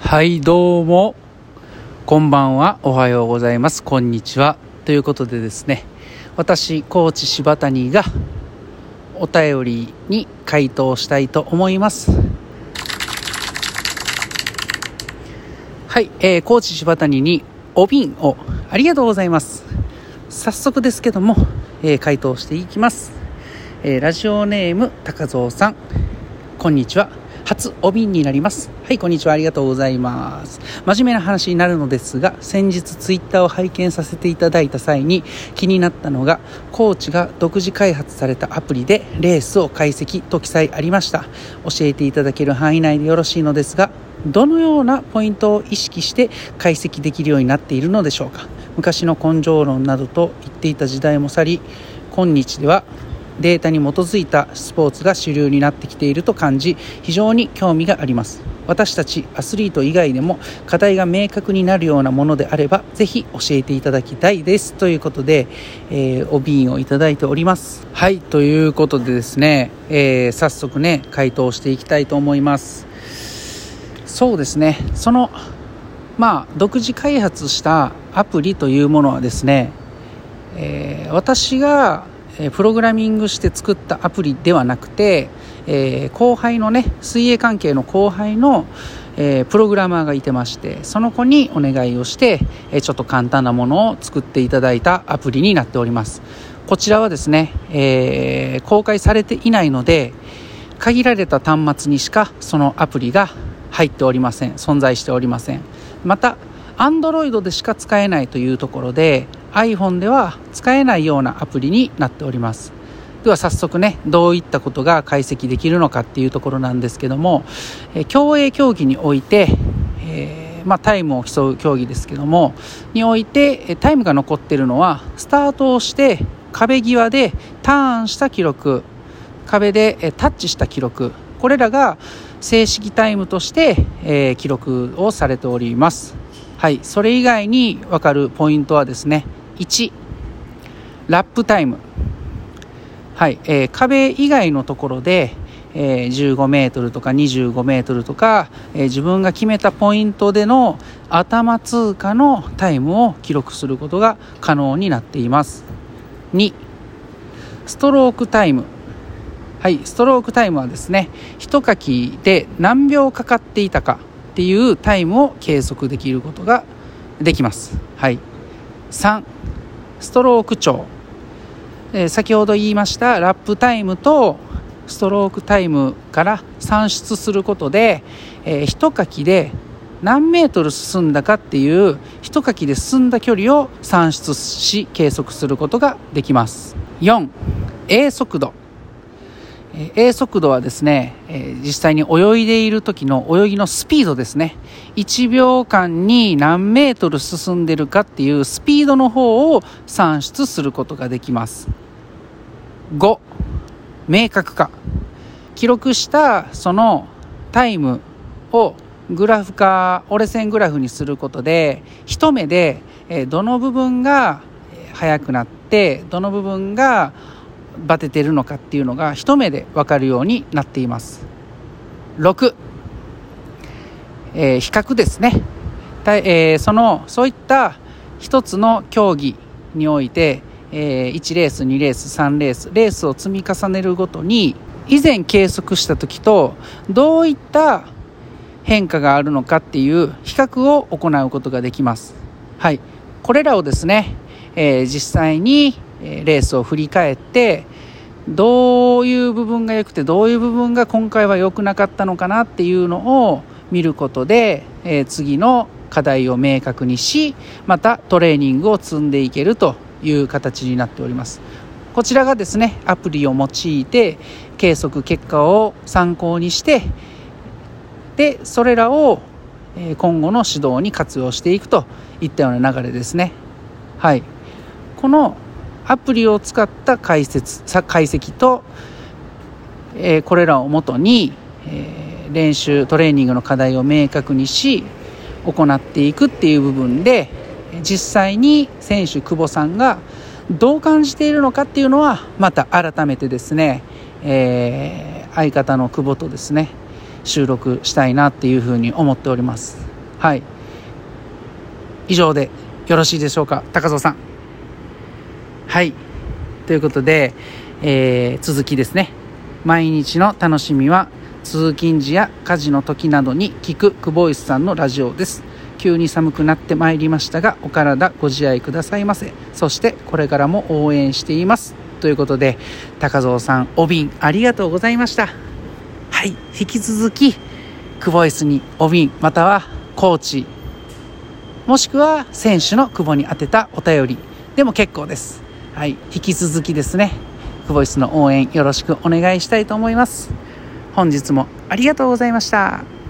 はいどうも。こんばんは。おはようございます。こんにちは。ということでですね私コーチ柴谷がお便りに回答したいと思います。はい、えー、コーチ柴谷にお瓶をありがとうございます。早速ですけども、えー、回答していきます、えー、ラジオネーム高蔵さん。こんにちは。初お瓶になります。はいこんにちは。ありがとうございます。真面目な話になるのですが先日ツイッターを拝見させていただいた際に気になったのがコーチが独自開発されたアプリでレースを解析と記載ありました。教えていただける範囲内でよろしいのですがどのようなポイントを意識して解析できるようになっているのでしょうか。昔の根性論などと言っていた時代も去り今日では。データに基づいたスポーツが主流になってきていると感じ非常に興味があります。私たちアスリート以外でも課題が明確になるようなものであればぜひ教えていただきたいです。ということで、えー、お瓶をいただいております。はいということでですね、えー、早速ね回答していきたいと思います。そうですねそのまあ独自開発したアプリというものはですね、えー、私がプログラミングして作ったアプリではなくて、えー、後輩のね水泳関係の後輩の、えー、プログラマーがいてましてその子にお願いをして、えー、ちょっと簡単なものを作っていただいたアプリになっております。こちらはですね、え公開されていないので限られた端末にしかそのアプリが入っておりません。存在しておりません。また Android でしか使えないというところで iPhone では使えないようなアプリになっております。では早速ねどういったことが解析できるのかっていうところなんですけども、え競泳競技において、えー、まあ、タイムを競う競技ですけどもにおいてタイムが残ってるのはスタートをして壁際でターンした記録壁でタッチした記録これらが正式タイムとして、えー、記録をされております。はいそれ以外に分かるポイントはですね1ラップタイム。はい、えー、壁以外のところで、えー、15メートルとか25メートルとか、えー、自分が決めたポイントでの頭通過のタイムを記録することが可能になっています。2ストロークタイム。はいストロークタイムはですね一書きで何秒かかっていたかっていうタイムを計測できることができます。はい。3ストローク長、えー、先ほど言いましたラップタイムとストロークタイムから算出することで、えー、一かきで何メートル進んだかっていう一かきで進んだ距離を算出し計測することができます。4 A 速度。A 速度はですね、実際に泳いでいる時の泳ぎのスピードですね。1秒間に何メートル進んでるかっていうスピードの方を算出することができます。5、明確化。記録したそのタイムをグラフ化、折れ線グラフにすることで、一目でどの部分が速くなって、どの部分がバテてるのかっていうのが一目で分かるようになっています。6、えー、比較ですね、えー、そのそういった一つの競技において、えー、1レース2レース3レースレースを積み重ねるごとに以前計測した時とどういった変化があるのかっていう比較を行うことができます。はい。これらをですね、えー、実際にレースを振り返ってどういう部分が良くてどういう部分が今回は良くなかったのかなっていうのを見ることで、え次の課題を明確にしまたトレーニングを積んでいけるという形になっております。こちらがですねアプリを用いて計測結果を参考にしてでそれらを今後の指導に活用していくといったような流れですね。はい。このアプリを使った解説解析と、えー、これらをもとに、えー、練習トレーニングの課題を明確にし行っていくっていう部分で実際に選手久保さんがどう感じているのかっていうのはまた改めてですね、えー、相方の久保とですね収録したいなっていうふうに思っております。はい。以上でよろしいでしょうか高蔵さん。はい。ということで、えー、続きですね。毎日の楽しみは通勤時や家事の時などに聞くクボイスさんのラジオです。急に寒くなってまいりましたがお体ご自愛くださいませ。そしてこれからも応援しています。ということで高蔵さんお瓶ありがとうございました。はい。引き続きクボイスにお瓶またはコーチもしくは選手の久保に宛てたお便りでも結構です。はい引き続きですねクボイスの応援よろしくお願いしたいと思います本日もありがとうございました。